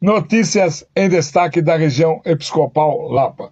Notícias em destaque da região episcopal Lapa.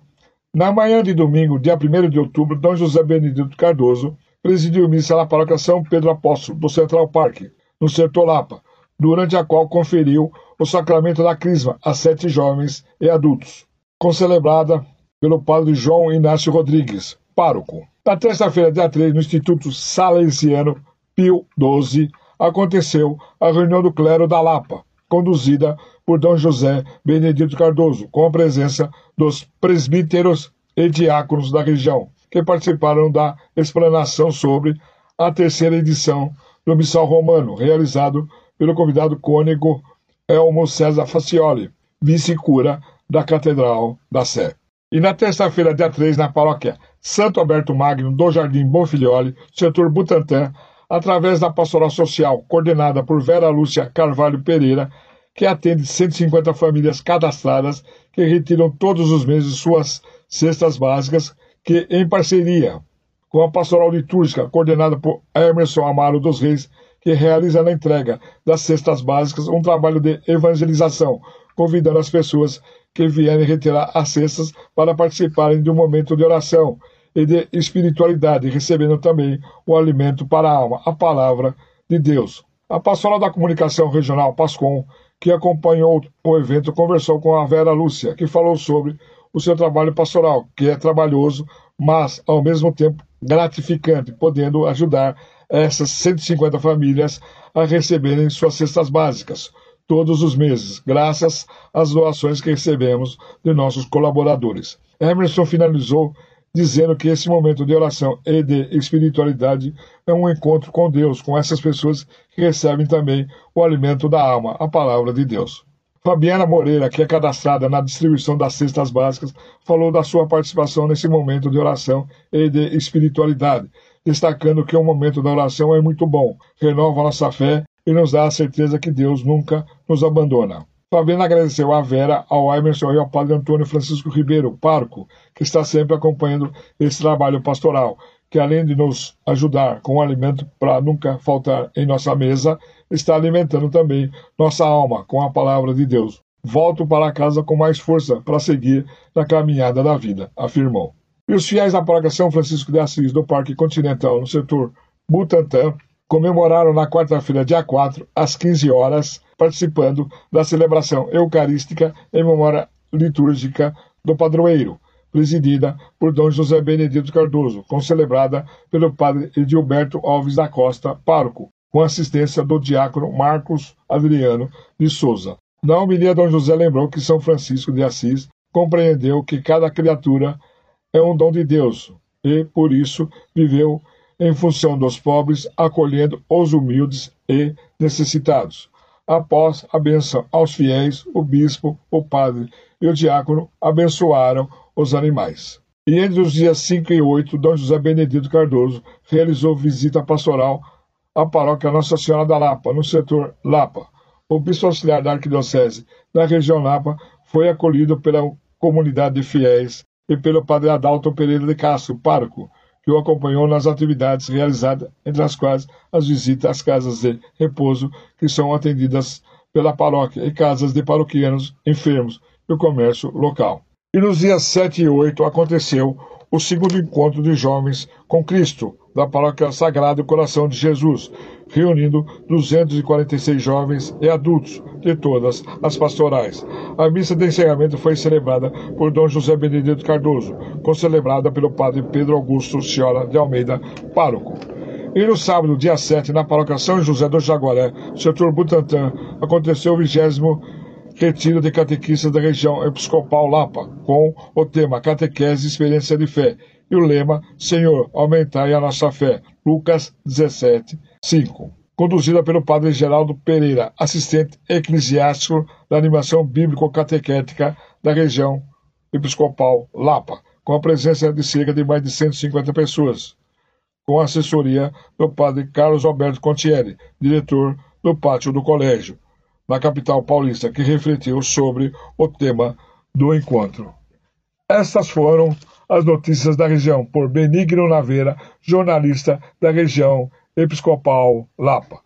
Na manhã de domingo, dia 1 de outubro, Dom José Benedito Cardoso presidiu missa na paróquia São Pedro Apóstolo, do Central Park, no setor Lapa, durante a qual conferiu o sacramento da Crisma a sete jovens e adultos, concelebrada pelo padre João Inácio Rodrigues, pároco. Na terça-feira, dia 3, no Instituto Salesiano Pio XII, aconteceu a reunião do clero da Lapa, conduzida por Dom José Benedito Cardoso, com a presença dos presbíteros e diáconos da região, que participaram da explanação sobre a terceira edição do Missal Romano, realizado pelo convidado cônigo Elmo César Facioli, vice-cura da Catedral da Sé. E na terça-feira, dia 3, na paróquia Santo Alberto Magno, do Jardim Bonfilholi, setor Butantã, através da pastoral social coordenada por Vera Lúcia Carvalho Pereira, que atende 150 famílias cadastradas que retiram todos os meses suas cestas básicas, que, em parceria com a pastoral litúrgica coordenada por Emerson Amaro dos Reis, que realiza na entrega das cestas básicas um trabalho de evangelização, convidando as pessoas que vierem retirar as cestas para participarem de um momento de oração e de espiritualidade, recebendo também o alimento para a alma, a palavra de Deus. A pastoral da comunicação regional Pascom que acompanhou o evento, conversou com a Vera Lúcia, que falou sobre o seu trabalho pastoral, que é trabalhoso, mas ao mesmo tempo gratificante, podendo ajudar essas 150 famílias a receberem suas cestas básicas todos os meses, graças às doações que recebemos de nossos colaboradores. Emerson finalizou dizendo que esse momento de oração e de espiritualidade é um encontro com Deus, com essas pessoas que recebem também o alimento da alma, a palavra de Deus. Fabiana Moreira, que é cadastrada na distribuição das cestas básicas, falou da sua participação nesse momento de oração e de espiritualidade, destacando que o momento da oração é muito bom, renova nossa fé e nos dá a certeza que Deus nunca nos abandona. Fabiana agradeceu a Vera, ao Emerson e ao Padre Antônio Francisco Ribeiro, parco, que está sempre acompanhando esse trabalho pastoral, que além de nos ajudar com o alimento para nunca faltar em nossa mesa, está alimentando também nossa alma com a palavra de Deus. Volto para casa com mais força para seguir na caminhada da vida, afirmou. E os fiéis da paróquia São Francisco de Assis do Parque Continental, no setor Butantã, comemoraram na quarta-feira, dia 4, às 15 horas, participando da celebração eucarística em memória litúrgica do padroeiro, presidida por Dom José Benedito Cardoso, concelebrada pelo padre Edilberto Alves da Costa, pároco, com assistência do diácono Marcos Adriano de Souza. Na homilia, Dom José lembrou que São Francisco de Assis compreendeu que cada criatura é um dom de Deus e, por isso, viveu em função dos pobres, acolhendo os humildes e necessitados. Após a benção aos fiéis, o bispo, o padre e o diácono abençoaram os animais. E entre os dias 5 e 8, Dom José Benedito Cardoso realizou visita pastoral à paróquia Nossa Senhora da Lapa, no setor Lapa. O bispo auxiliar da Arquidiocese da região Lapa foi acolhido pela comunidade de fiéis e pelo padre Adalto Pereira de Castro, pároco, que o acompanhou nas atividades realizadas, entre as quais as visitas às casas de repouso que são atendidas pela paróquia e casas de paroquianos enfermos e o comércio local. E nos dias 7 e 8 aconteceu o segundo encontro de jovens com Cristo, da Paróquia Sagrado Coração de Jesus, reunindo 246 jovens e adultos de todas as pastorais. A missa de encerramento foi celebrada por Dom José Benedito Cardoso, concelebrada pelo padre Pedro Augusto Ciora de Almeida, pároco. E no sábado, dia 7, na paróquia São José do Jaguaré, setor Butantã, aconteceu o vigésimo retiro de catequistas da região episcopal Lapa, com o tema Catequese e Experiência de Fé, e o lema Senhor, aumentai a nossa fé. Lucas 17, 5. Conduzida pelo padre Geraldo Pereira, assistente eclesiástico da animação bíblico-catequética da região episcopal Lapa, com a presença de cerca de mais de 150 pessoas, com a assessoria do padre Carlos Alberto Contieri, diretor do pátio do colégio, na capital paulista, que refletiu sobre o tema do encontro. Estas foram as notícias da região por Benigno Naveira, jornalista da região episcopal Lapa.